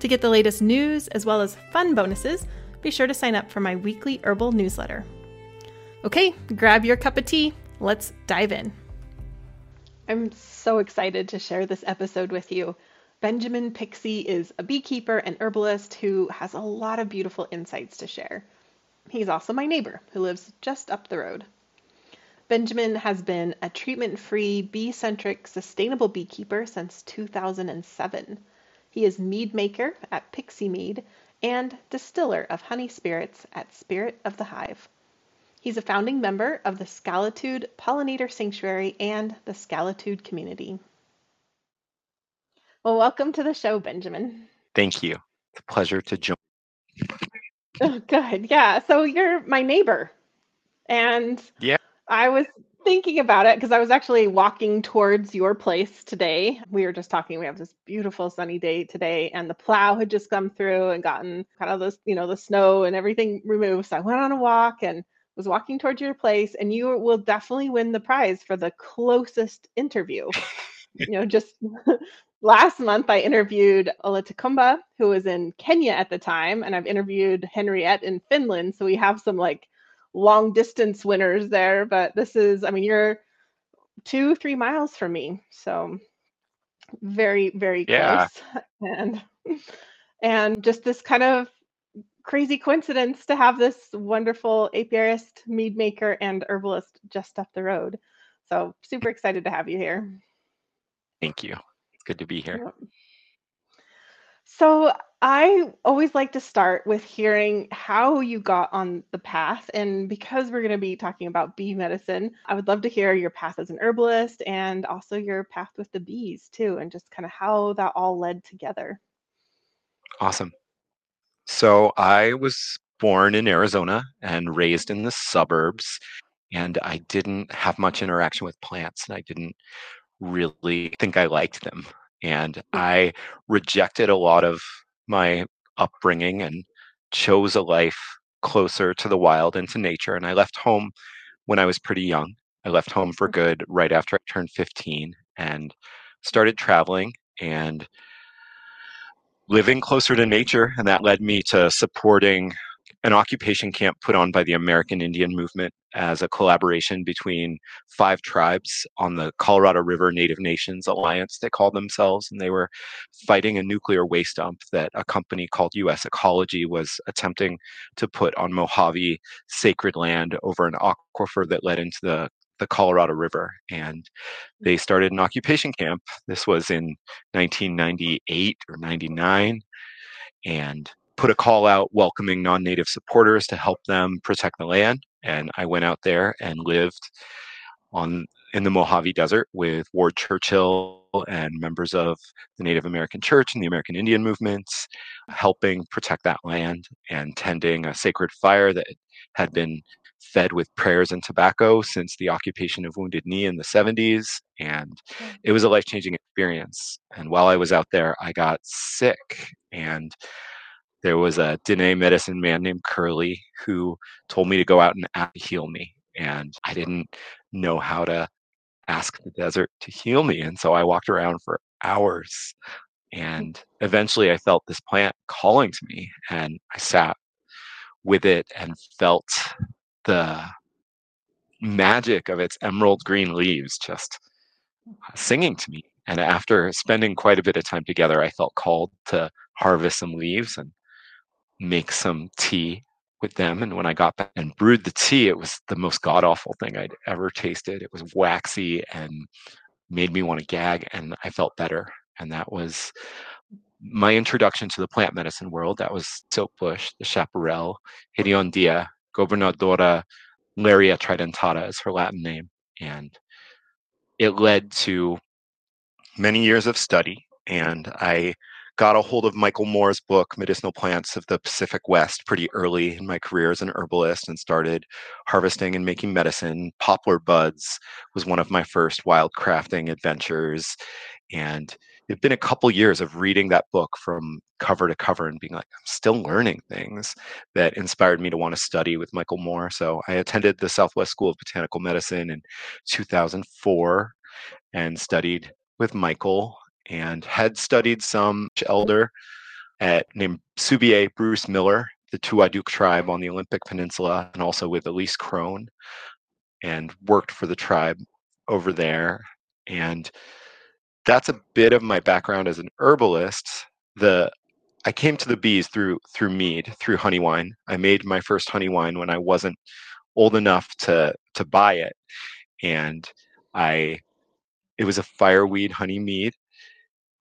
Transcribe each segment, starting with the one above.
To get the latest news as well as fun bonuses, be sure to sign up for my weekly herbal newsletter. Okay, grab your cup of tea. Let's dive in. I'm so excited to share this episode with you. Benjamin Pixie is a beekeeper and herbalist who has a lot of beautiful insights to share. He's also my neighbor who lives just up the road. Benjamin has been a treatment free, bee centric, sustainable beekeeper since 2007. He is mead maker at Pixie Mead and distiller of honey spirits at Spirit of the Hive. He's a founding member of the Skalitude Pollinator Sanctuary and the Skalitude community. Well, welcome to the show, Benjamin. Thank you. It's a pleasure to join. Oh, good. Yeah. So you're my neighbor. And yeah. I was thinking about it because I was actually walking towards your place today. We were just talking. We have this beautiful sunny day today, and the plow had just come through and gotten kind of this, you know, the snow and everything removed. So I went on a walk and was walking towards your place, and you will definitely win the prize for the closest interview. you know, just last month I interviewed Olatukumba, who was in Kenya at the time, and I've interviewed Henriette in Finland. So we have some like long distance winners there, but this is, I mean, you're two, three miles from me. So very, very yeah. close. And and just this kind of crazy coincidence to have this wonderful apiarist, mead maker, and herbalist just up the road. So super excited to have you here. Thank you. It's good to be here. So I always like to start with hearing how you got on the path. And because we're going to be talking about bee medicine, I would love to hear your path as an herbalist and also your path with the bees, too, and just kind of how that all led together. Awesome. So I was born in Arizona and raised in the suburbs, and I didn't have much interaction with plants, and I didn't really think I liked them. And mm. I rejected a lot of my upbringing and chose a life closer to the wild and to nature. And I left home when I was pretty young. I left home for mm-hmm. good right after I turned 15 and started traveling and living closer to nature. And that led me to supporting an occupation camp put on by the American Indian Movement as a collaboration between five tribes on the Colorado River Native Nations Alliance, they called themselves, and they were fighting a nuclear waste dump that a company called US Ecology was attempting to put on Mojave sacred land over an aquifer that led into the the Colorado River. And they mm. started an occupation camp. This was in 1998 or 99. And put a call out welcoming non-native supporters to help them protect the land and i went out there and lived on in the mojave desert with ward churchill and members of the native american church and the american indian movements helping protect that land and tending a sacred fire that had been fed with prayers and tobacco since the occupation of wounded knee in the 70s and it was a life-changing experience. And while i was out there i got sick and there was a Dene medicine man named Curly who told me to go out and heal me. And I didn't know how to ask the desert to heal me. And so I walked around for hours. And eventually I felt this plant calling to me. And I sat with it and felt the magic of its emerald green leaves just singing to me. And after spending quite a bit of time together, I felt called to harvest some leaves and make some tea with them. And when I got back and brewed the tea, it was the most god awful thing I'd ever tasted. It was waxy and made me want to gag, and I felt better. And that was my introduction to the plant medicine world. That was silk bush, the chaparral, Hediondilla, Gobernadora Larrea tridentata is her Latin name. And it led to many years of study. And I got a hold of Michael Moore's book, Medicinal Plants of the Pacific West, pretty early in my career as an herbalist and started harvesting and making medicine. Poplar buds was one of my first wild crafting adventures. And it's been a couple years of reading that book from cover to cover and being like, I'm still learning things that inspired me to want to study with Michael Moore. So I attended the Southwest School of Botanical Medicine in 2004 and studied with Michael and had studied some elder at named Subiyay Bruce Miller, the Tuaduk tribe on the Olympic Peninsula, and also with Elise Krohn, and worked for the tribe over there. And that's a bit of my background as an herbalist. The I came to the bees through through mead, through honey wine. I made my first honey wine when I wasn't old enough to to buy it, and I it was a fireweed honey mead,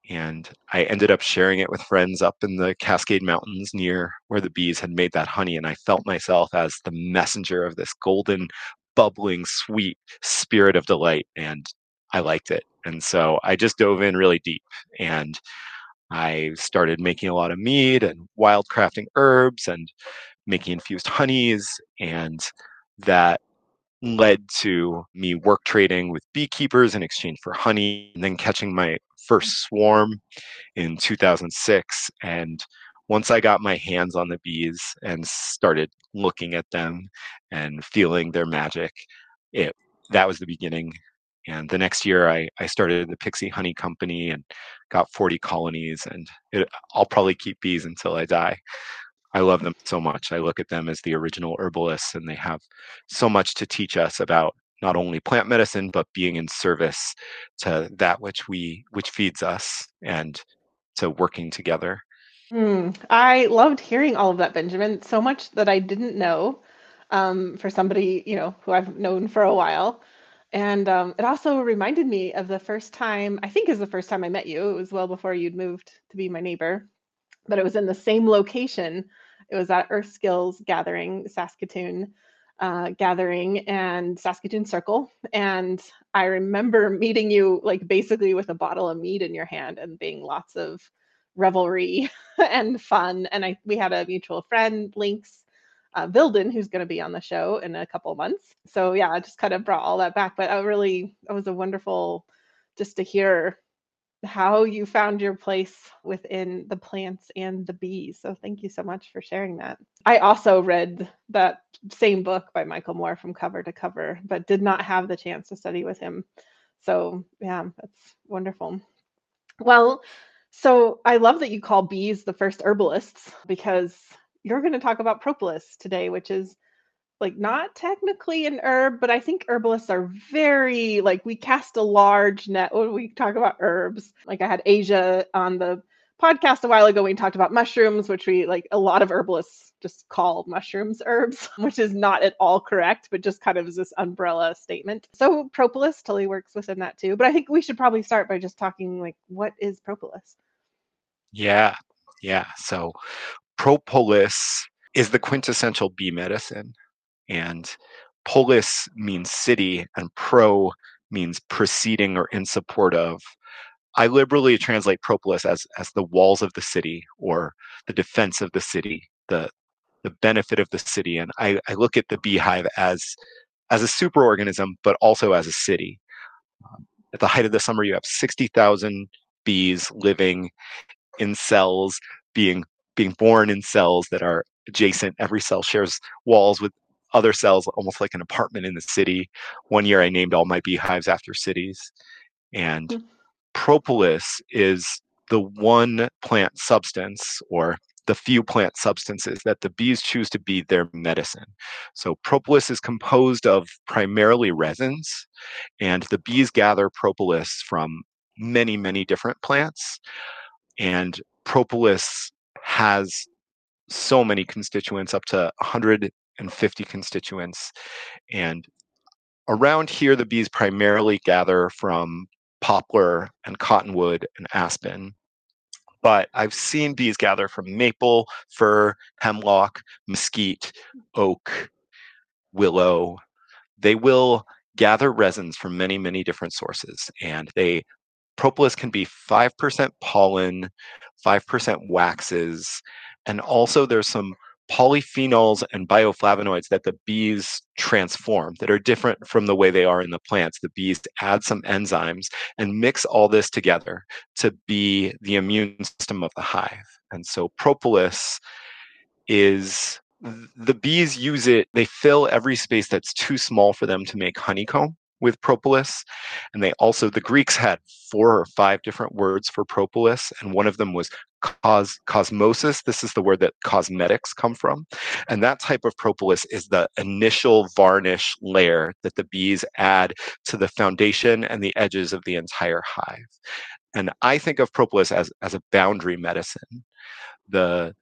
and I ended up sharing it with friends up in the Cascade Mountains near where the bees had made that honey, and I felt myself as the messenger of this golden, bubbling, sweet spirit of delight, and I liked it. And so I just dove in really deep and I started making a lot of mead and wild crafting herbs and making infused honeys. And that led to me work trading with beekeepers in exchange for honey and then catching my first swarm in 2006. And once I got my hands on the bees and started looking at them and feeling their magic, it that was the beginning and the next year, I, I started the Pixie Honey Company and got 40 colonies. And it, I'll probably keep bees until I die. I love them so much. I look at them as the original herbalists, and they have so much to teach us about not only plant medicine but being in service to that which we which feeds us and to working together. Mm, I loved hearing all of that, Benjamin. So much that I didn't know um, for somebody you know who I've known for a while. And um, it also reminded me of the first time, I think is the first time I met you. It was well before you'd moved to be my neighbor, but it was in the same location. It was at Earth Skills Gathering, Saskatoon uh, Gathering and Saskatoon Circle. And I remember meeting you like basically with a bottle of mead in your hand and being lots of revelry and fun. And I we had a mutual friend, Lynx, uh, Vilden, who's going to be on the show in a couple months. So yeah, I just kind of brought all that back. But I really, it was a wonderful just to hear how you found your place within the plants and the bees. So thank you so much for sharing that. I also read that same book by Michael Moore from cover to cover, but did not have the chance to study with him. So yeah, that's wonderful. Well, so I love that you call bees the first herbalists because you're going to talk about propolis today, which is like not technically an herb, but I think herbalists are very like we cast a large net when we talk about herbs. Like I had Asia on the podcast a while ago. We talked about mushrooms, which we like a lot of herbalists just call mushrooms herbs, which is not at all correct, but just kind of is this umbrella statement. So propolis totally works within that too. But I think we should probably start by just talking like what is propolis? Yeah. Yeah. So propolis is the quintessential bee medicine. And polis means city, and pro means preceding or in support of. I liberally translate propolis as, as the walls of the city or the defense of the city, the, the benefit of the city. And I, I look at the beehive as, as a superorganism, but also as a city. Um, at the height of the summer, you have 60,000 bees living in cells being being born in cells that are adjacent. Every cell shares walls with other cells, almost like an apartment in the city. One year I named all my beehives after cities. And mm-hmm. propolis is the one plant substance or the few plant substances that the bees choose to be their medicine. So propolis is composed of primarily resins, and the bees gather propolis from many, many different plants. And propolis has so many constituents, up to 150 constituents. And around here, the bees primarily gather from poplar and cottonwood and aspen. But I've seen bees gather from maple, fir, hemlock, mesquite, oak, willow. They will gather resins from many, many different sources. And they propolis can be 5% pollen, 5% waxes, and also there's some polyphenols and bioflavonoids that the bees transform that are different from the way they are in the plants. The bees add some enzymes and mix all this together to be the immune system of the hive. And so propolis is the bees use it, they fill every space that's too small for them to make honeycomb with propolis. And they also, the Greeks had four or five different words for propolis, and one of them was cos, cosmosis. This is the word that cosmetics come from. And that type of propolis is the initial varnish layer that the bees add to the foundation and the edges of the entire hive. And I think of propolis as, as a boundary medicine. The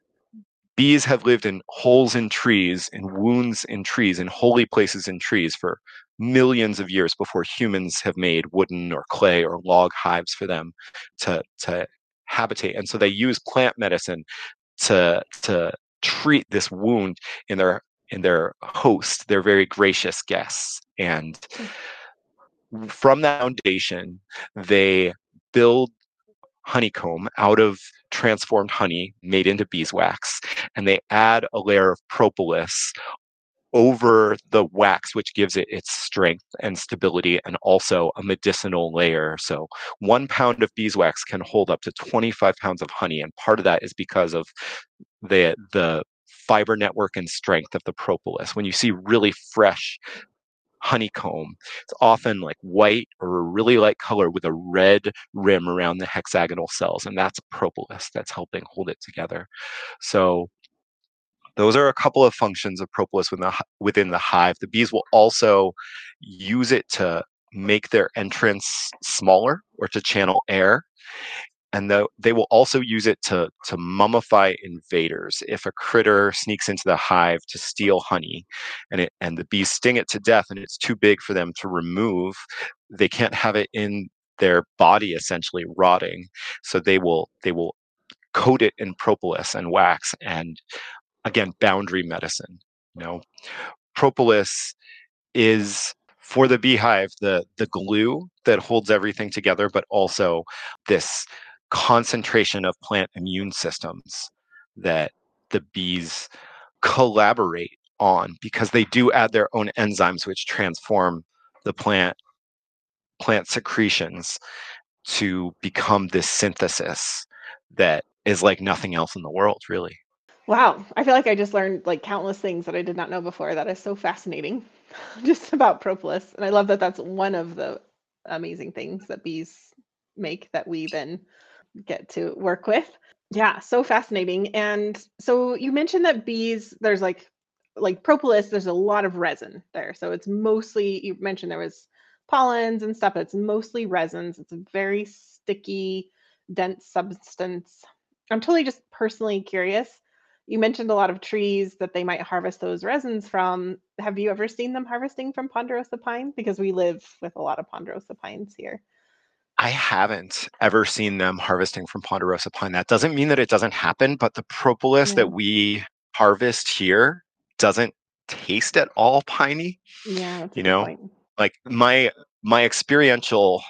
bees have lived in holes in trees, in wounds in trees, in holy places in trees for millions of years before humans have made wooden or clay or log hives for them to, to habitate. And so they use plant medicine to, to treat this wound in their in their host, their very gracious guests. And hmm. from that foundation, they build honeycomb out of transformed honey made into beeswax, and they add a layer of propolis over the wax, which gives it its strength and stability, and also a medicinal layer. So, one pound of beeswax can hold up to 25 pounds of honey, and part of that is because of the the fiber network and strength of the propolis. When you see really fresh honeycomb. It's often like white or a really light color with a red rim around the hexagonal cells, and that's propolis that's helping hold it together. So those are a couple of functions of propolis within the, within the hive. The bees will also use it to make their entrance smaller or to channel air and the, they will also use it to, to mummify invaders. If a critter sneaks into the hive to steal honey and, it, and the bees sting it to death and it's too big for them to remove, they can't have it in their body essentially rotting. So they will they will coat it in propolis and wax and again boundary medicine. You know, propolis is for the beehive the the glue that holds everything together, but also this concentration of plant immune systems that the bees collaborate on because they do add their own enzymes which transform the plant plant secretions to become this synthesis that is like nothing else in the world really wow i feel like i just learned like countless things that i did not know before that is so fascinating just about propolis and i love that that's one of the amazing things that bees make that we then get to work with. Yeah, so fascinating. And so you mentioned that bees, there's like like propolis, there's a lot of resin there. So it's mostly you mentioned there was pollens and stuff. It's mostly resins. It's a very sticky, dense substance. I'm totally just personally curious. You mentioned a lot of trees that they might harvest those resins from. Have you ever seen them harvesting from ponderosa pine? Because we live with a lot of ponderosa pines here. I haven't ever seen them harvesting from ponderosa pine. That doesn't mean that it doesn't happen, but the propolis yeah. that mm. we harvest here doesn't taste at all piney. Yeah, you know, point. like my my experiential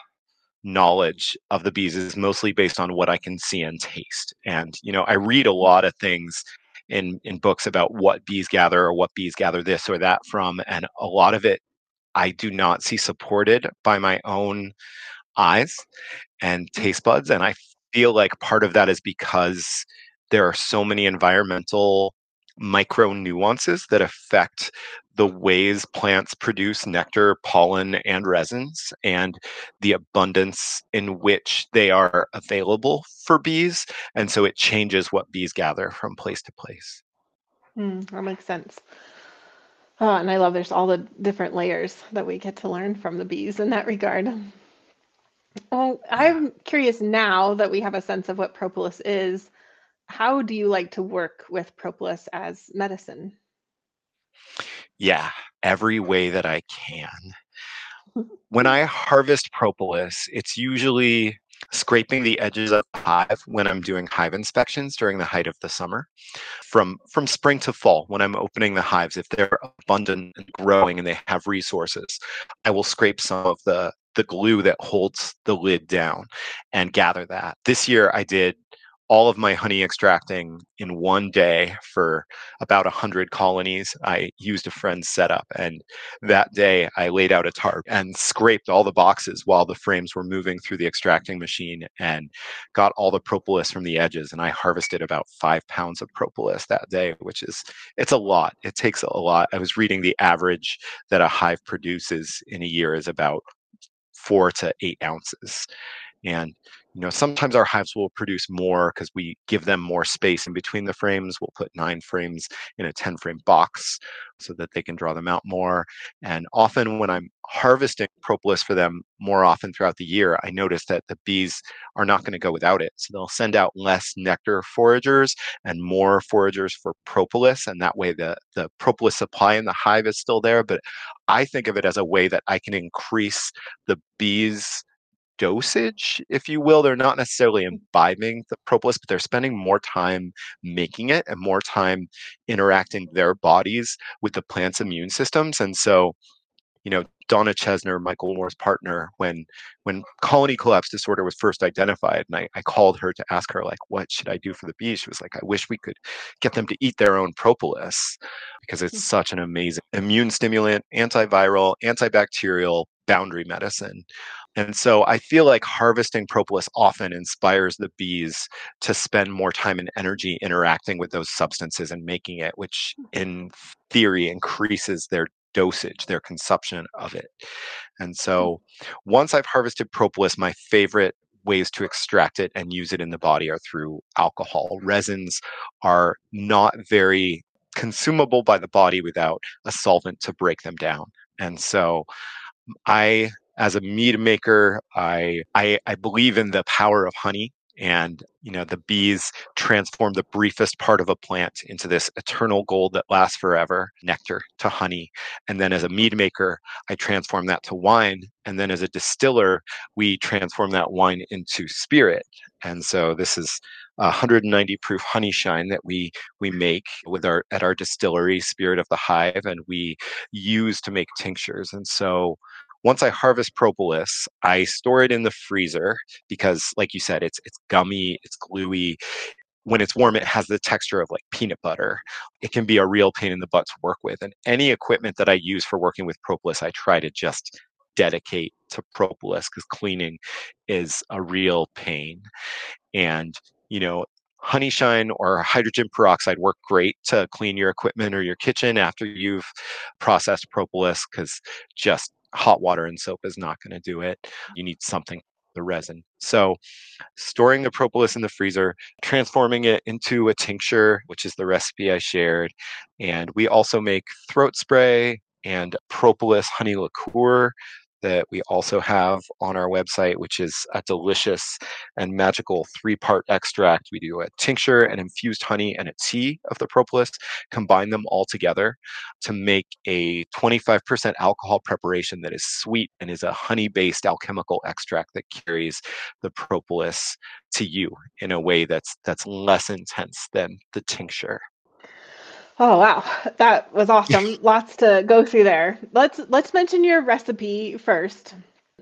knowledge of the bees is mostly based on what I can see and taste. And you know, I read a mm. lot of things in in books about what bees gather or what bees gather this or that from, and a lot of it I do not see supported by my own eyes and mm. taste buds. And I feel like part of that is because there are so many environmental micro nuances that affect the ways plants produce nectar, pollen, and resins, and the abundance in which they are available for bees. And so it changes what bees gather from place to place. Mm, that makes sense. Oh, and I love there's all the different layers that we get to learn from the bees in that regard. Well, I'm curious now that we have a sense of what propolis is. how do you like to work with propolis as medicine? Yeah, every way that I can. when I harvest propolis, it's usually scraping the edges of the hive when I'm doing hive inspections during the height of the summer. From from spring to fall, when I'm opening the hives, if they're abundant and growing and they have resources, I will scrape some of the the glue that holds the lid down and gather that. This year I did all of my honey extracting in one day for about 100 colonies. I used a friend's setup, and that day I laid out a tarp and scraped all the boxes while the frames were moving through the extracting machine and got all the propolis from the edges. And I harvested about five pounds of propolis that day, which is it's a lot. It takes a lot. I was reading the average that a hive produces in a year is about four to eight ounces. And you know sometimes our hives will produce more because we give them more space in between the frames we'll put nine frames in a 10 frame box so that they can draw them out more and often when i'm harvesting propolis for them more often throughout the year i notice that the bees are not going to go without it so they'll send out less nectar foragers and more foragers for propolis and that way the the propolis supply in the hive is still there but i think of it as a way that i can increase the bees dosage, if you will. They're not necessarily mm. imbibing the propolis, but they're spending more time making it and more time interacting their bodies with the plant's immune systems. And so, you know, Donna Chesner, Michael Moore's partner, when when colony collapse disorder was first identified, and I, I called her to ask her like, what should I do for the bees? She was like, I wish we could get them to eat their own propolis because it's mm. such an amazing immune stimulant, antiviral, antibacterial, boundary medicine. And so I feel like harvesting propolis often inspires the bees to spend more time and energy interacting with those substances and making it, which hmm. in theory increases their dosage, their consumption of it. And hmm. so once I've harvested propolis, my favorite ways to extract it and use it in the body are through alcohol. Resins are not very consumable by the body without a solvent to break them down. And so I as a mead maker, I, I I believe in the power of honey and you know the bees transform the briefest part of a plant into this eternal gold that lasts forever nectar to honey. And then as a mead maker i transform that to wine. And then as a distiller we transform that wine into spirit. And so this is 190 proof honey shine that we we make with our at our distillery spirit of the hive and we use to make tinctures. And so once I harvest propolis, I store it in the freezer because, like you said, it's it's gummy, it's gluey. When it's warm, it has the texture of like peanut butter. It can be a real pain in the butt to work with. And any equipment that I use for working with propolis, I try to just dedicate to propolis because cleaning is a real pain. And you know, honey shine or hydrogen peroxide work great to clean your equipment or your kitchen after you've processed propolis because just hot water and soap is not going to do it. You need something the resin. So, storing the propolis in the freezer, transforming it into a tincture, which is the recipe I shared. And we also make throat spray and propolis honey liqueur that we also have on our website, which is a delicious and magical three part extract. We do a tincture, an infused honey, and a tea of the propolis, combine them all together to make a 25% alcohol preparation that is sweet and is a honey based alchemical extract that carries the propolis to you in a way that's that's less intense than the tincture. Oh wow, that was awesome. Lots to go through there. Let's let's mention your recipe first.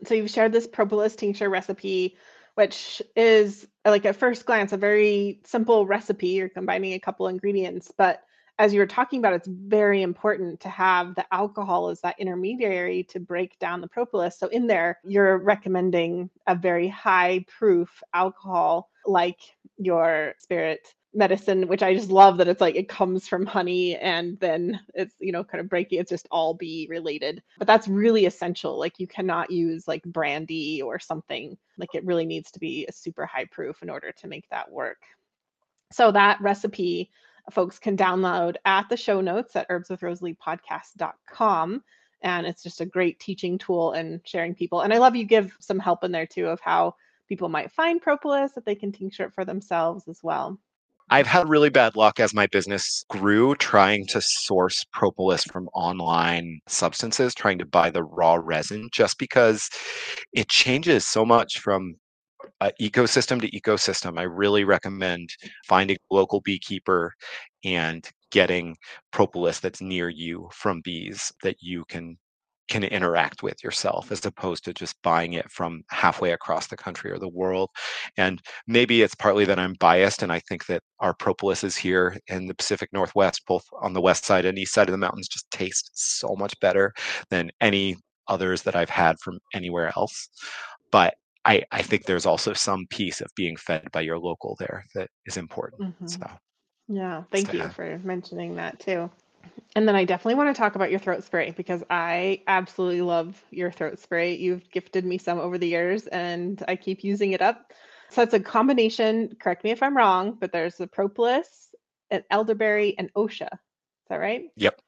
So you've shared this propolis tincture recipe, which is like at first glance a very simple recipe. You're combining a couple ingredients, but as you were talking about, it's very important to have the alcohol as that intermediary to break down the propolis. So in there, you're recommending a very high proof alcohol like your spirit medicine, which I just love that it's like it comes from honey and then it's, you know, kind of breaking, it's just all bee related. But that's really essential. Like you cannot use like brandy or something. Like it really needs to be a super high proof in order to make that work. So that recipe folks can download at the show notes at herbswithrosaleepodcast.com. And it's just a great teaching tool and sharing people. And I love you give some help in there too of how people might find propolis that they can tincture it for themselves as well. I've had really bad luck as my business grew trying to source propolis from online substances, trying to buy the raw resin, just because it changes so much from uh, ecosystem to ecosystem. I really recommend finding a local beekeeper and getting propolis that's near you from bees that you can can interact with yourself as opposed to just buying it from halfway across the country or the world. And maybe it's partly that I'm biased and I think that our propolis is here in the Pacific Northwest, both on the west side and east side of the mountains, just taste so much better than any others that I've had from anywhere else. But I, I think there's also some piece of being fed by your local there that is important. Mm-hmm. So yeah, thank you for mentioning that too. And then I definitely want to talk about your throat spray because I absolutely love your throat spray. You've gifted me some over the years and I keep using it up. So it's a combination, correct me if I'm wrong, but there's the propolis, an elderberry, and osha. Is that right? Yep.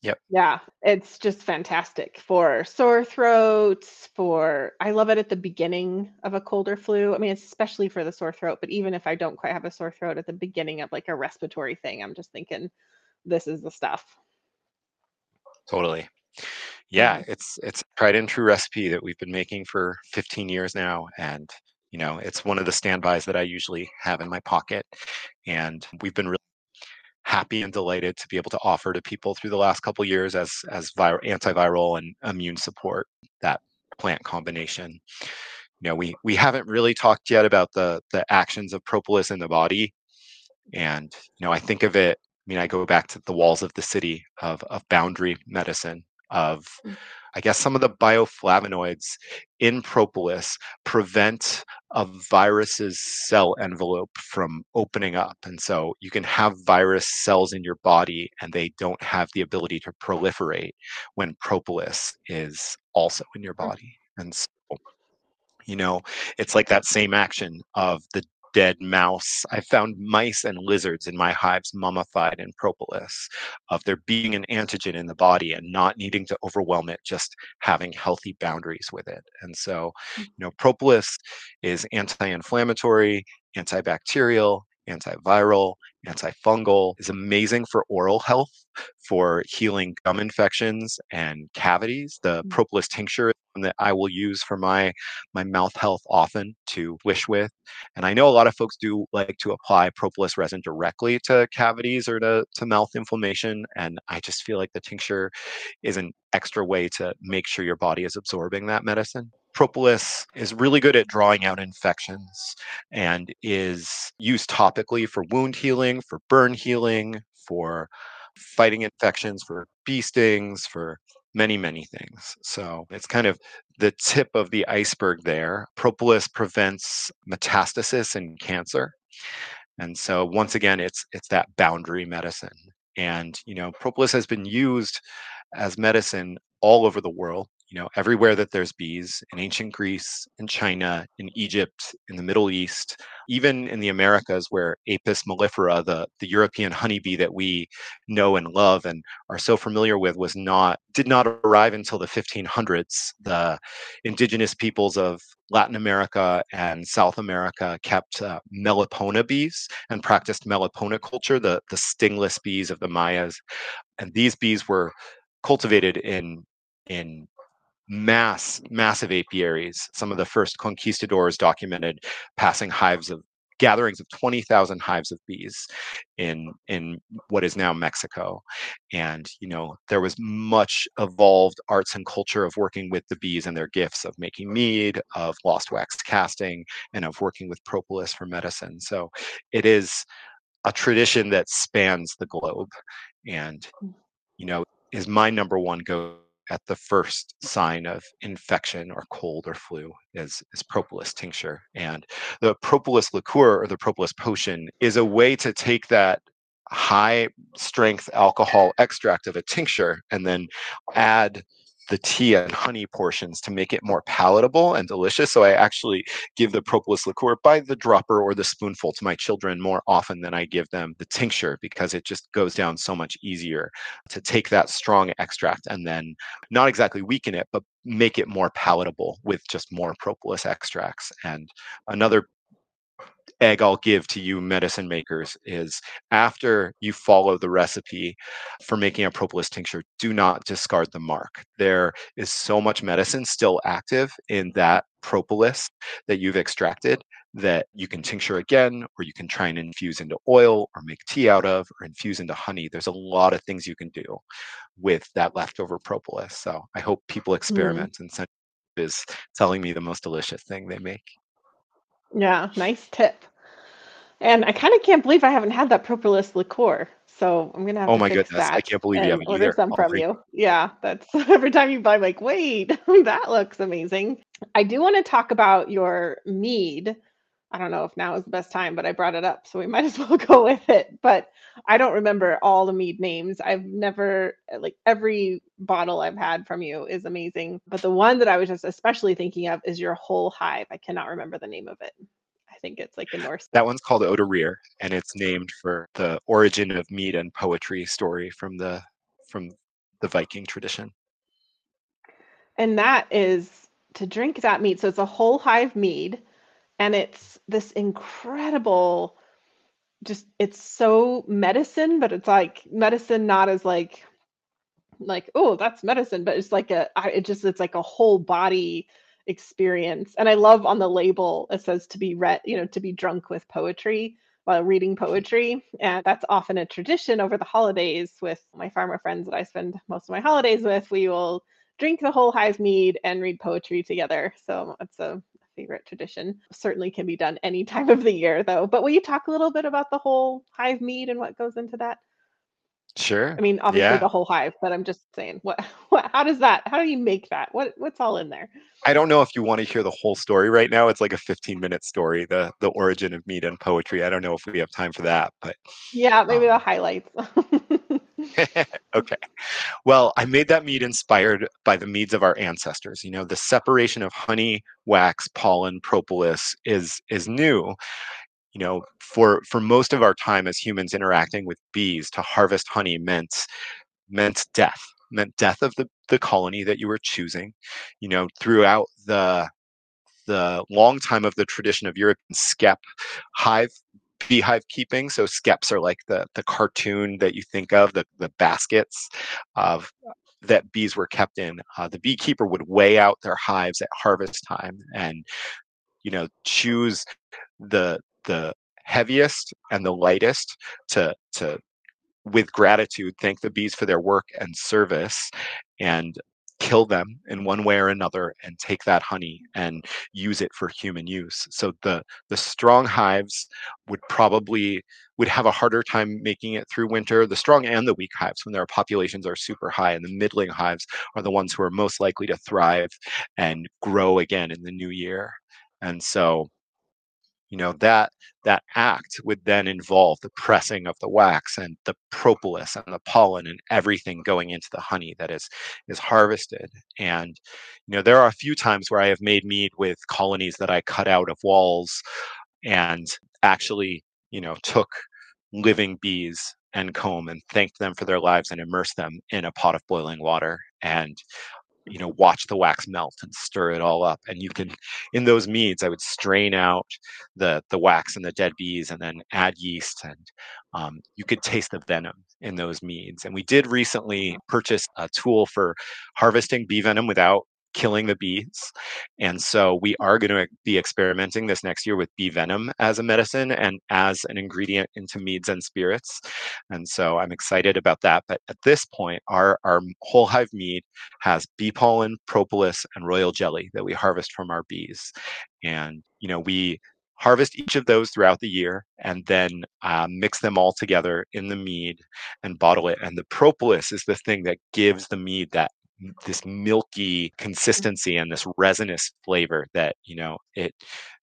Yep. Yeah, it's just fantastic for sore throats, for I love it at the beginning of a cold or flu. I mean, especially for the sore throat, but even if I don't quite have a sore throat at the beginning of like a respiratory thing, I'm just thinking this is the stuff. Totally. Yeah, mm-hmm. it's it's tried and true recipe that we've been making for 15 years now and you know, it's one of the standbys that I usually have in my pocket and we've been really happy and delighted to be able to offer to people through the last couple years as as vir- antiviral and immune support that plant combination you know we we haven't really talked yet about the the actions of propolis in the body and you know i think of it i mean i go back to the walls of the city of of boundary medicine of mm. I guess some of the bioflavonoids in propolis prevent a virus's cell envelope from opening up. And so you can have virus cells in your body and they don't have the ability to proliferate when propolis is also in your mm. body. And so, you know, it's like that same action of the dead mouse. I found mice and lizards in my hives mummified in propolis, of there being an antigen in the body and not needing to overwhelm it, just having healthy boundaries with it. And so, mm. you know, propolis is anti-inflammatory, antibacterial, antiviral, antifungal, is amazing for oral health, for healing gum infections and cavities. The mm. propolis tincture that I will use for my my mouth health often to wish with. And I know a lot of folks do like to apply propolis resin directly to cavities or to, to mouth inflammation. And I just feel like the tincture is an extra way to make sure your body is absorbing that medicine propolis is really good at drawing out infections and is used topically for wound healing, for burn healing, for fighting infections, for bee stings, for many, many things. So it's kind of the tip of the iceberg there. Propolis prevents metastasis in cancer. And so once again, it's it's that boundary medicine. And you know, propolis has been used as medicine all over the world you know everywhere that there's bees in ancient greece in china in egypt in the middle east even in the americas where apis mellifera the, the european honeybee that we know and love and are so familiar with was not did not arrive until the 1500s the indigenous peoples of latin america and south america kept uh, melipona bees and practiced meliponiculture the, the stingless bees of the mayas. And these bees were cultivated in in mass massive apiaries. Some of the first conquistadors documented passing hives of gatherings of 20,000 hives of bees in in what is now Mexico. And you know there was much evolved arts and culture of working with the bees and their gifts of making mead of lost wax casting and of working with propolis for medicine. So it is a tradition that spans the globe. And mm. you know is my number one go at the first sign of infection or cold or flu is, is propolis tincture. And the propolis liqueur or the propolis potion is a way to take that high strength alcohol extract of a tincture and then add the tea and honey portions to make it more palatable and delicious. So I actually give the propolis liqueur by the dropper or the spoonful to my children more often than I give them the tincture because it just goes down so much easier to take that strong extract and then not exactly weaken it, but make it more palatable with just more propolis extracts. And another egg I'll give to you medicine makers is after you follow the recipe for making a propolis tincture, do not discard the mark. There is so much medicine still active in that propolis that you've extracted that you can tincture again, or you can try and infuse into oil or make tea out of, or infuse into honey. There's a lot of things you can do with that leftover propolis. So I hope people mm-hmm. experiment mm. and send is telling me the most delicious thing they make. Yeah, nice tip. And I kind of can't believe I haven't had that propolis liqueur. So I'm gonna have oh to my goodness, that I can't believe you haven't order either. some from you. Yeah, that's every time you buy, I'm like, wait, that looks amazing. I do want to talk about your mead. I don't know if now is the best time, but I brought it up, so we might as well go with it. But I don't remember all the mead names. I've never eh, like every bottle I've had from you is amazing, but the one that I was just especially thinking of is your whole hive. I cannot remember the name of it I think it's like the Norse. That one's called Odrerir, and it's named for the origin of mead and poetry story from the from the Viking tradition. And that is to drink that mead. So it's a whole hive mead, and it's this incredible. Just it's so medicine, but it's like medicine not as like like oh that's medicine, but it's like a it just it's like a whole body experience. And I love on the label it says to be read, you know, to be drunk with poetry while reading poetry. And that's often a tradition over the holidays with my farmer friends that I spend most of my holidays with. We will drink the whole hive mead and read poetry together. So it's a favorite tradition. Certainly can be done any time of the year though. But will you talk a little bit about the whole hive mead and what goes into that? Sure. I mean, obviously yeah. the whole hive, but I'm just saying, what, what, how does that, how do you make that? What, what's all in there? I don't know if you want to hear the whole story right now. It's like a 15 minute story, the the origin of mead and poetry. I don't know if we have time for that, but yeah, maybe um, the highlights. okay. Well, I made that mead inspired by the meads of our ancestors. You know, the separation of honey, wax, pollen, propolis is is new you know for for most of our time as humans interacting with bees to harvest honey meant meant death meant death of the, the colony that you were choosing you know throughout the the long time of the tradition of european skep hive beehive keeping so skeps are like the the cartoon that you think of the the baskets of that bees were kept in. Uh, the beekeeper would weigh out their hives at harvest time and you know choose the the heaviest and the lightest to to with gratitude thank the bees for their work and service and kill them in one way or another and take that honey and use it for human use. So the the strong hives would probably would have a harder time making it through winter. The strong and the weak hives when their populations are super high and the middling hives are the ones who are most likely to thrive and grow again in the new year. And so you know that that act would then involve the pressing of the wax and the propolis and the pollen and everything going into the honey that is is harvested. And you know there are a few times where i have made mead with colonies that i cut out of walls and actually you know took living bees and comb and thanked them for their lives and immersed them in a pot of boiling water. And you know watch the wax melt and stir it all up and you can in those meads i would strain out the the wax and the dead bees and then add yeast and um, you could taste the venom in those meads and we did recently purchase a tool for harvesting bee venom without killing the bees. And so we are going to be experimenting this next year with bee venom as a medicine and as an ingredient into meads and spirits. And so I'm excited about that. But at this point, our, our whole hive mead has bee pollen, propolis, and royal jelly that we harvest from our bees. And, you know, we harvest each of those throughout the year and then uh, mix them all together in the mead and bottle it. And the propolis is the thing that gives the mead that this milky mm. consistency and this resinous flavor that you know it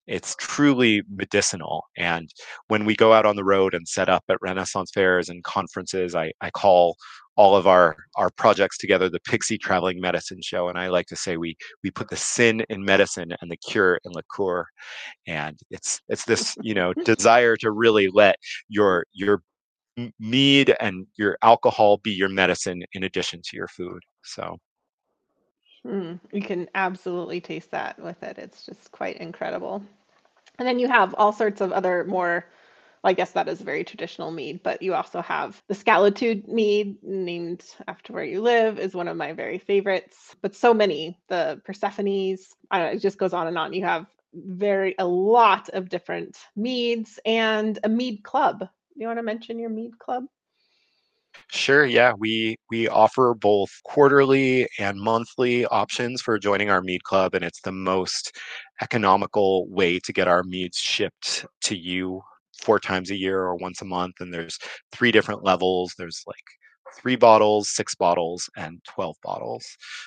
it's truly medicinal and when we go out on the road and set up at renaissance fairs and conferences i, I call all of our our projects together the pixie traveling medicine show and i like to say we we put the sin in medicine and the cure in liqueur and it's it's this you know desire to really let your your mead and your alcohol be your medicine in addition to your food. So mm, you can absolutely taste that with it. It's just quite incredible. And then you have all sorts of other more I guess that is very traditional mead, but you also have the Skalitude mead, named after where you live, is one of my very favorites. But so many, the Persephone's, I don't know, it just goes on and on. You have very a lot of different meads and a mead club. You want to mention your mead club? Sure, yeah. We we offer both quarterly and monthly options for joining our mead club, and it's the most economical way to get our meads shipped to you four times a year or once a month. And there's three different levels. There's like three bottles, six bottles, and 12 bottles.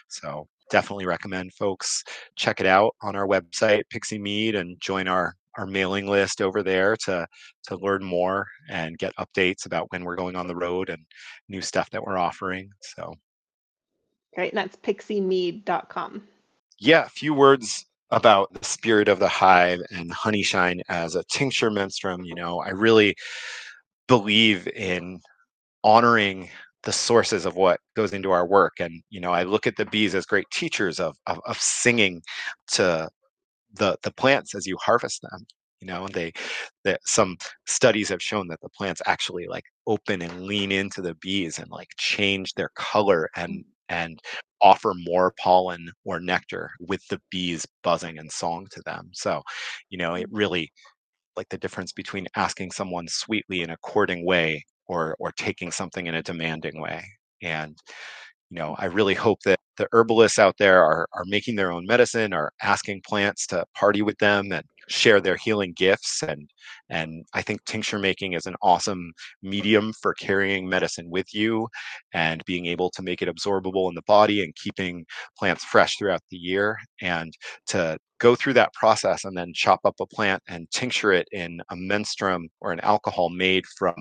So definitely recommend folks check it out on our website, Pixie Mead, and join our our mailing list over there to to learn more and get updates about when we're going on the road and new stuff that we're offering. So great. And that's pixiemead.com. Yeah, a few words about the spirit of the hive and honey shine as a tincture menstruum. You know, I really believe in honoring the sources of what goes into our work and you know i look at the bees as great teachers of of, of singing to the the plants as you harvest them you know they that some studies have shown that the plants actually like open and lean into the bees and like change their color and mm. and offer more pollen or nectar with the bees buzzing and song to them. So you know it mm. really like the difference between asking someone sweetly in a courting way or or taking something in a demanding way and you know i really hope that the herbalists out there are are making their own medicine are asking plants to party with them and share their healing gifts and and i think tincture making is an awesome medium for carrying medicine with you and being able to make it absorbable in the body and keeping plants fresh throughout the year and to go through that process and then chop up a plant and tincture it in a menstruum or an alcohol made from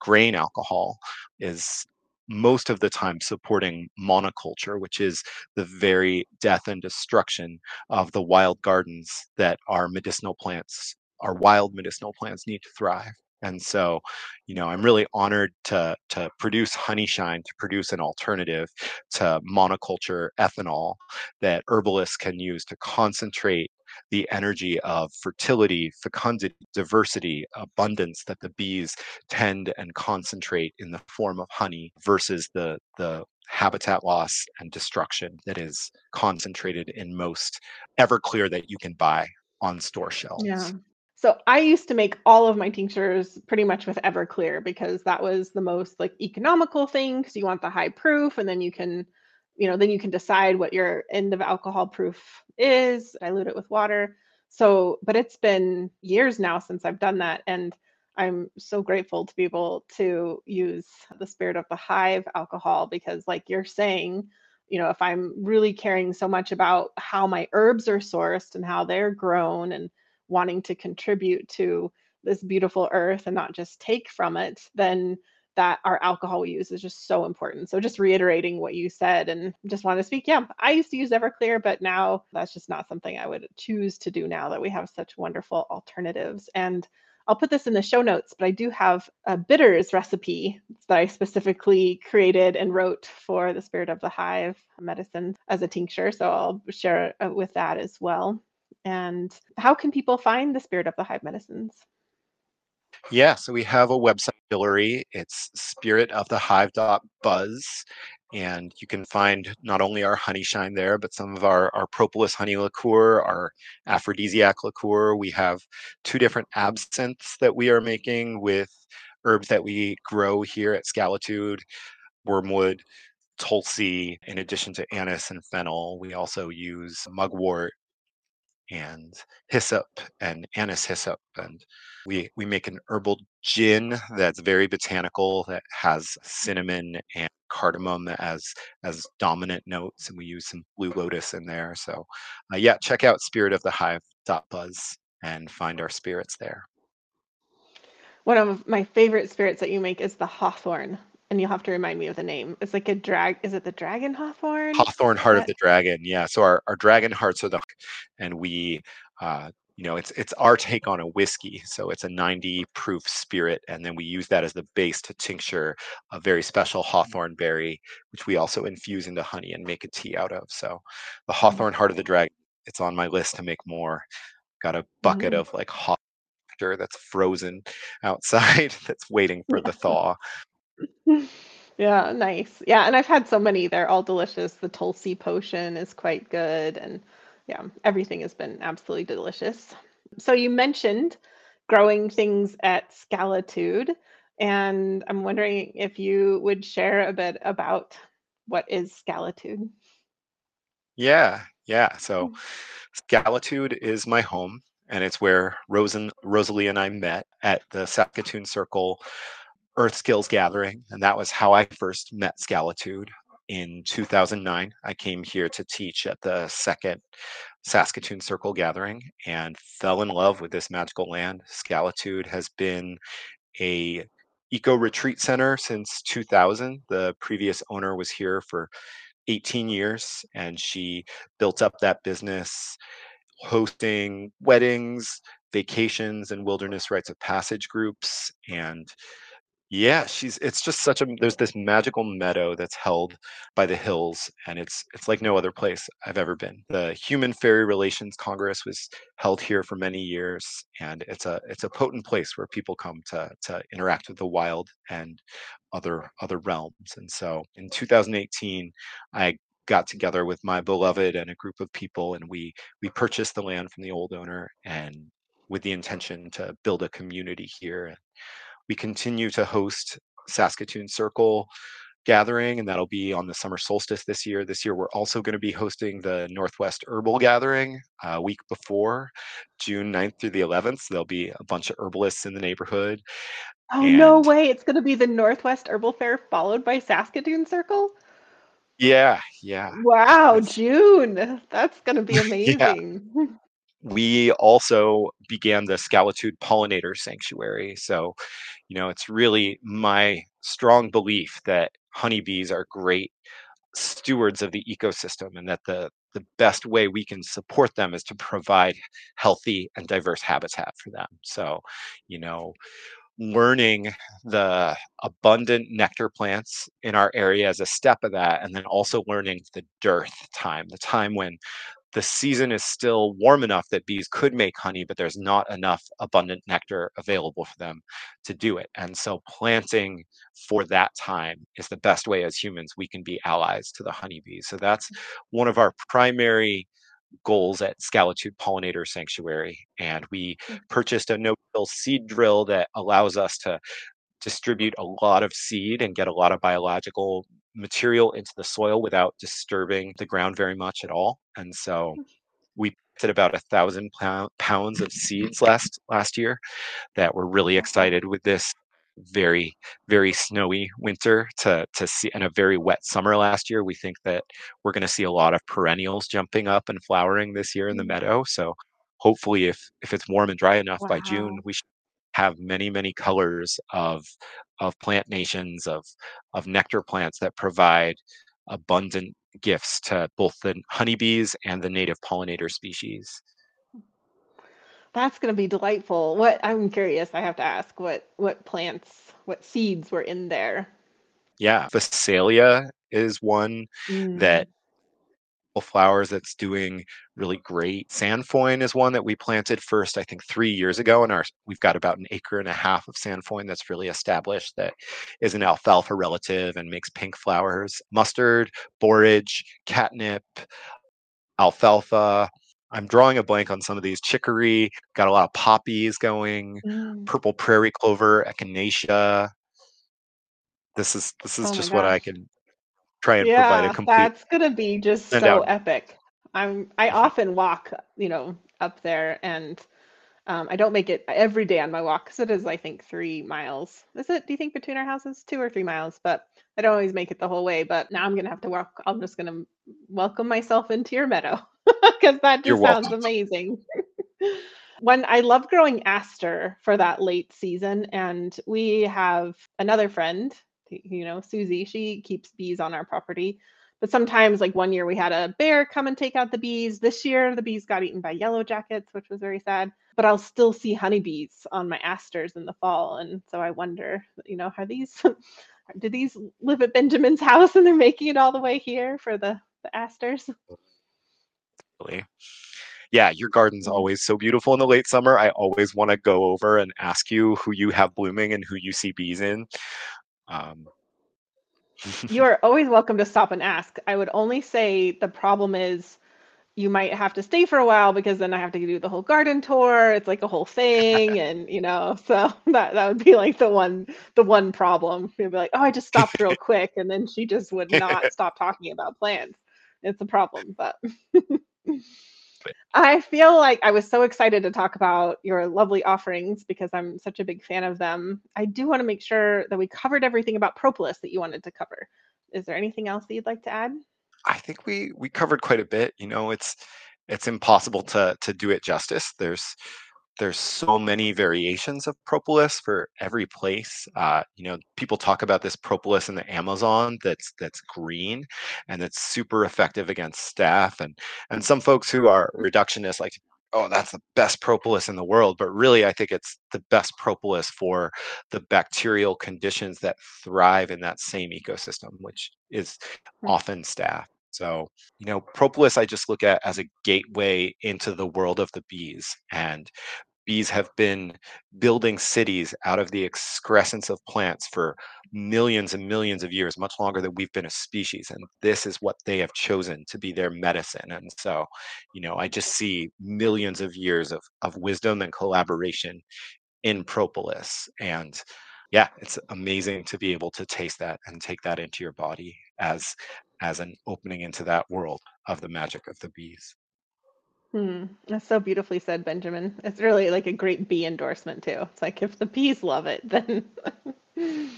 grain alcohol is most of the time supporting monoculture, which is the very death and destruction of the wild gardens that our medicinal plants, our wild medicinal plants need to thrive. And so, you know, I'm really honored to to produce Honeyshine, to produce an alternative to monoculture ethanol that herbalists can use to concentrate the energy of fertility, fecundity, diversity, abundance that the bees tend and concentrate in the form of honey versus the the habitat loss and destruction that is concentrated in most Everclear that you can buy on store shelves. Yeah. So I used to make all of my tinctures pretty much with Everclear because that was the most like economical thing because you want the high proof and then you can, you know, then you can decide what your end of alcohol proof is, dilute it with water. So, but it's been years now since I've done that and I'm so grateful to be able to use the spirit of the hive alcohol because like you're saying, you know, if I'm really caring so much about how my herbs are sourced and how they're grown and wanting to contribute to this beautiful earth and not just take from it, then that our alcohol we use is just so important. So just reiterating what you said and just want to speak. Yeah, I used to use Everclear, but now that's just not something I would choose to do now that we have such wonderful alternatives. And I'll put this in the show notes, but I do have a bitters recipe that I specifically created and wrote for the Spirit of the Hive medicine as a tincture. So I'll share uh, with that as well. And how can people find the Spirit of the Hive medicines? Yeah, so we have a website, Hillary. It's spiritofthehive.buzz. And you can find not only our honey shine there, but some of our, our propolis honey liqueur, our aphrodisiac liqueur. We have two different absinthes that we are making with herbs that we grow here at Skalitude, wormwood, tulsi, in addition to anise and fennel. We also use mugwort and hyssop and anise hyssop and we we make an herbal gin that's very botanical that has cinnamon and cardamom as as dominant notes and we use some blue lotus in there so uh, yeah check out spirit of the hive buzz and find our spirits there one of my favorite spirits that you make is the hawthorn and you'll have to remind me of the name. It's like a drag. Is it the dragon hawthorn? Hawthorn heart of the dragon. Yeah. So our, our dragon hearts are the, and we, uh, you know, it's it's our take on a whiskey. So it's a 90 proof spirit, and then we use that as the base to tincture a very special hawthorn berry, which we also infuse into honey and make a tea out of. So the mm. hawthorn heart of the dragon. It's on my list to make more got a bucket Mm. of like nectar that's frozen outside that's waiting for the thaw. Yeah, nice. Yeah, and I've had so many. They're all delicious. The Tulsi potion is quite good, and yeah, everything has been absolutely delicious. So you mentioned growing things at Skalitude, and I'm wondering if you would share a bit about what is Skalitude. Yeah, yeah. So Mm. Skalitude is my home, and it's where Rosen, Rosalee and I met at the Saskatoon Circle Earth Skills Gathering, and that was how I first met Skalitude in 2009. I came here to teach at the second Saskatoon Circle Gathering and fell in love with this magical land. Skalitude has been a eco retreat center since 2000. The previous owner was here for 18 years and she built up that business hosting weddings, vacations, and wilderness rites of passage groups. And yeah, she's it's just such a there's this magical meadow that's held by the hills and it's it's like no other place I've ever been. The Human Fairy Relations Congress was held here for many years and it's a it's a potent place where people come to to interact with the wild and other other realms. And so in 2018 I got together with my beloved and a group of people and we we purchased the land from the old owner and with the intention to build a community here we continue to host Saskatoon Circle gathering, and that'll be on the summer solstice this year. This year, we're also going to be hosting the Northwest Herbal Gathering a week before, June 9th through the 11th. So there'll be a bunch of herbalists in the neighborhood. Oh, no way. It's going to be the Northwest Herbal Fair followed by Saskatoon Circle? yeah, yeah, Wow, it's June. That's going to be yeah. amazing. We also began the Skalitude Pollinator Sanctuary. So, you know, it's really my strong belief that honeybees are great stewards of the ecosystem and that the the best way we can support them is to provide healthy and diverse habitat for them. So, you know, learning the abundant nectar plants in our area as a step of that, and then also learning the dearth time, the time when the season is still warm enough that bees could make honey, but there's not enough abundant nectar available for them to do it. And so planting for that time is the best way as humans we can be allies to the honeybees. So that's one of our primary goals at Skalitude Pollinator Sanctuary. And we Mm. purchased a no-till seed drill that allows us to distribute a lot of seed and get a lot of biological material into the soil without disturbing the ground very much at all. And so we planted about a thousand pounds of seeds last last year that we're really excited with this very very snowy winter to to see and a very wet summer last year we think that we're going to see a lot of perennials jumping up and flowering this year in the Mm. meadow so hopefully if if it's warm and dry enough by june we should have many many colors of of plant nations of of nectar plants that provide abundant gifts to both the honeybees and the native pollinator species That's gonna be delightful. What I'm curious, I have to ask, what what plants, what seeds were in there? yeah phacelia is one that Mm. Flowers that's doing really great. Sainfoin is one that we planted first, I think, three years ago, and our we've got about an acre and a half of sainfoin that's really established that is an alfalfa relative and makes pink flowers. Mustard, borage, catnip, alfalfa. I'm drawing a blank on some of these. Chicory, got a lot of poppies going, Mm. purple prairie clover, echinacea. This is this is Oh just what I can try and provide a Yeah, complete that's gonna be just so handout. epic. I'm I often walk, you know, up there and um, I don't make it every day on my walk because it is, I think, three miles. Is it, do you think, between our houses? Two or three miles, but I don't always make it the whole way. But now I'm gonna have to walk. I'm just gonna welcome myself into your meadow because that You're just sounds welcome. amazing. When I love growing aster for that late season, and we have another friend, you know, Susie, she keeps bees on our property. But sometimes, like one year, we had a bear come and take out the bees. This year, the bees got eaten by yellow jackets, which was very sad. But I'll still see honeybees on my asters in the fall. And so I wonder, you know, are these, do these live at Benjamin's house and they're making it all the way here for the, the asters? Really. yeah, your garden's Mhm. always so beautiful in the late summer. I always want to go over and ask you who you have blooming and who you see bees in. Um, You are always welcome to stop and ask. I would only say the problem is you might have to stay for a while because then I have to do the whole garden tour. It's like a whole thing, and you know, so that that would be like the one the one problem. You'd be like, oh, I just stopped real quick, and then she just would not stop talking about plants. It's a problem, but I feel like I was so excited to talk about your lovely offerings because I'm such a big fan of them. I do want to make sure that we covered everything about propolis that you wanted to cover. Is there anything else that you'd like to add? I think we we covered quite a bit. You know, it's it's impossible to to do it justice. There's there's so many variations of propolis for every place. Uh, you know, people talk about this propolis in the Amazon that's that's green and it's super effective against staph. And and some folks who are reductionists like, oh, that's the best propolis in the world. But really, I think it's the best propolis for the bacterial conditions that thrive in that same ecosystem, which is Hmm. often staph. So, you know, propolis I just look at as a gateway into the world of the bees. And bees have been building cities out of the excrescence of plants for millions and millions of years, much longer than we've been a species. And this is what they have chosen to be their medicine. And so, you know, I just see millions of years of, of wisdom and collaboration in propolis. And yeah, it's amazing to be able to taste that and take that into your body as as an opening into that world of the magic of the bees. Hmm. That's so beautifully said, Benjamin. It's really like a great bee endorsement too. It's like if the bees love it, then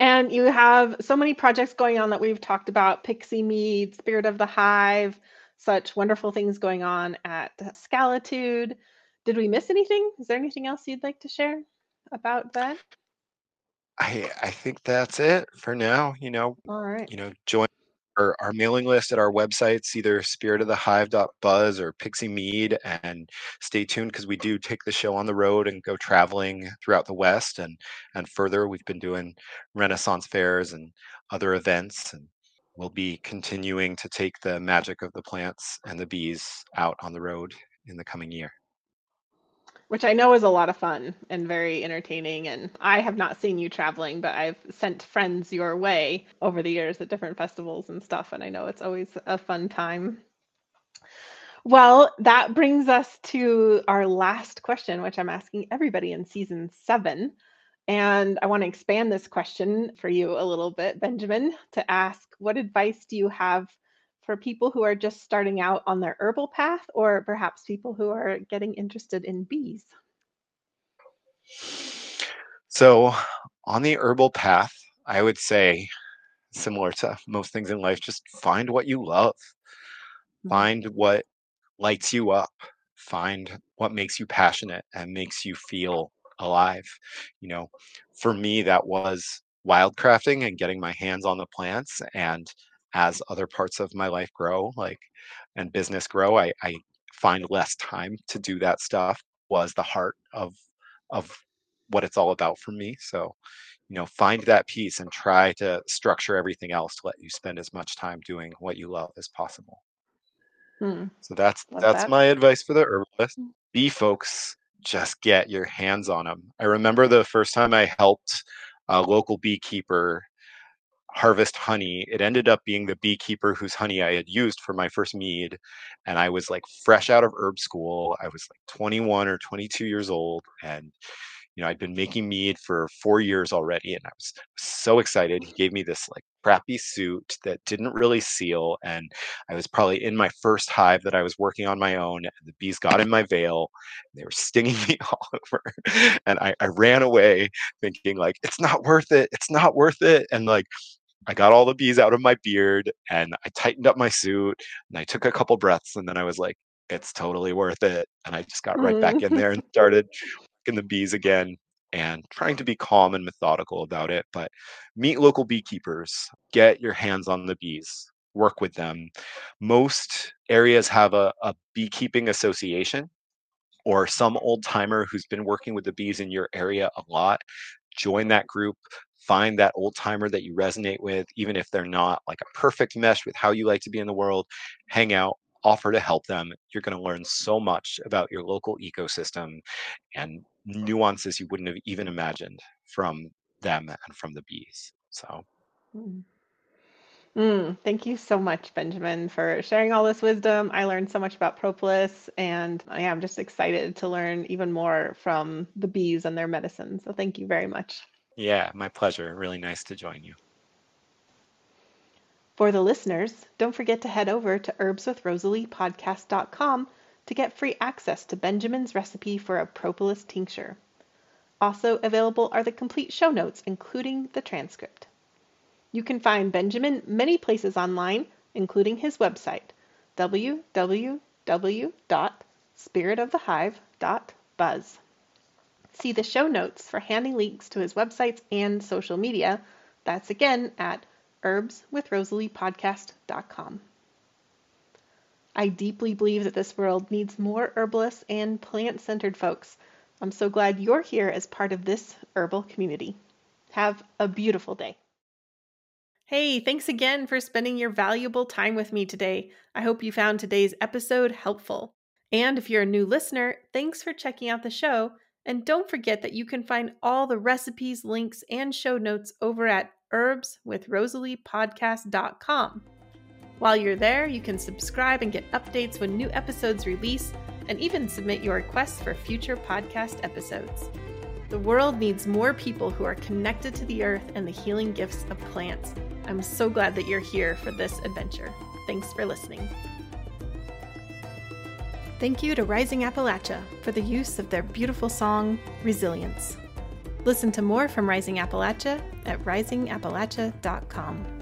And you have so many projects going on that we've talked about Pixie Mead, Spirit of the Hive, such wonderful things going on at Skalitude. Did we miss anything? Is there anything else you'd like to share about that? I I think that's it for now. You know, All right. you know, join our, our mailing list at our websites, either spiritofthehive.buzz or Pixie Mead, and stay tuned because we do take the show on the road and go traveling throughout the West and and further. We've been doing Renaissance fairs and other events, and we'll be continuing to take the magic of the plants and the bees out on the road in the coming year. Which I know is a lot of fun and very entertaining. And I have not seen you traveling, but I've sent friends your way over the years at different festivals and stuff. And I know it's always a fun time. Well, that brings us to our last question, which I'm asking everybody in season seven. And I want to expand this question for you a little bit, Benjamin, to ask what advice do you have for people who are just starting out on their herbal path, or perhaps people who are getting interested in bees? So, on the herbal path, I would say, similar to most things in life, just find what you love. Mhm. Find what lights you up. Find what makes you passionate and makes you feel alive. You know, for me, that was wildcrafting and getting my hands on the plants. And as other parts of my life grow, like and business grow, I, I find less time to do that stuff. Was the heart of of what it's all about for me. So, you know, find that piece and try to structure everything else to let you spend as much time doing what you love as possible. Hmm, So that's love that's that. my advice for the herbalist. Bee folks, just get your hands on them. I remember the first time I helped a local beekeeper harvest honey. It ended up being the beekeeper whose honey I had used for my first mead. And I was like fresh out of herb school. I was like 21 or 22 years old. And you know, I'd been making mead for four years already, and I was so excited. He gave me this like crappy suit that didn't really seal, and I was probably in my first hive that I was working on my own. The bees got in my veil, they were stinging me all over, and I, I ran away thinking like it's not worth it, it's not worth it, and like I got all the bees out of my beard, and I tightened up my suit, and I took a couple breaths, and then I was like, it's totally worth it, and I just got right back in there and mm-hmm. started in the bees again and trying to be calm and methodical about it. But meet local beekeepers, get your hands on the bees, work with them. Most areas have a, a beekeeping association or some old timer who's been working with the bees in your area a lot. Join that group. Find that old timer that you resonate with, even if they're not like a perfect mesh with how you like to be in the world. Hang out, offer to help them. You're going to learn so much about your local ecosystem and nuances you wouldn't have even imagined from them and from the bees. So. Mm. Mm, thank you so much, Benjamin, for sharing all this wisdom. I learned so much about propolis, and I am just excited to learn even more from the bees and their medicine. So, thank you very much. Yeah, my pleasure. Really nice to join you. For the listeners, don't forget to head over to herbswithrosaleepodcast.com to get free access to Benjamin's recipe for a propolis tincture. Also available are the complete show notes, including the transcript. You can find Benjamin many places online, including his website, www.spiritofthehive.buzz. See the show notes for handy links to his websites and social media. That's again at herbswithrosaleepodcast.com. I deeply believe that this world needs more herbalists and plant centered folks. I'm so glad you're here as part of this herbal community. Have a beautiful day. Hey, thanks again for spending your valuable time with me today. I hope you found today's episode helpful. And if you're a new listener, thanks for checking out the show. And don't forget that you can find all the recipes, links, and show notes over at herbswithrosaleepodcast.com. While you're there, you can subscribe and get updates when new episodes release and even submit your requests for future podcast episodes. The world needs more people who are connected to the earth and the healing gifts of plants. I'm so glad that you're here for this adventure. Thanks for listening. Thank you to Rising Appalachia for the use of their beautiful song, Resilience. Listen to more from Rising Appalachia at risingappalachia.com.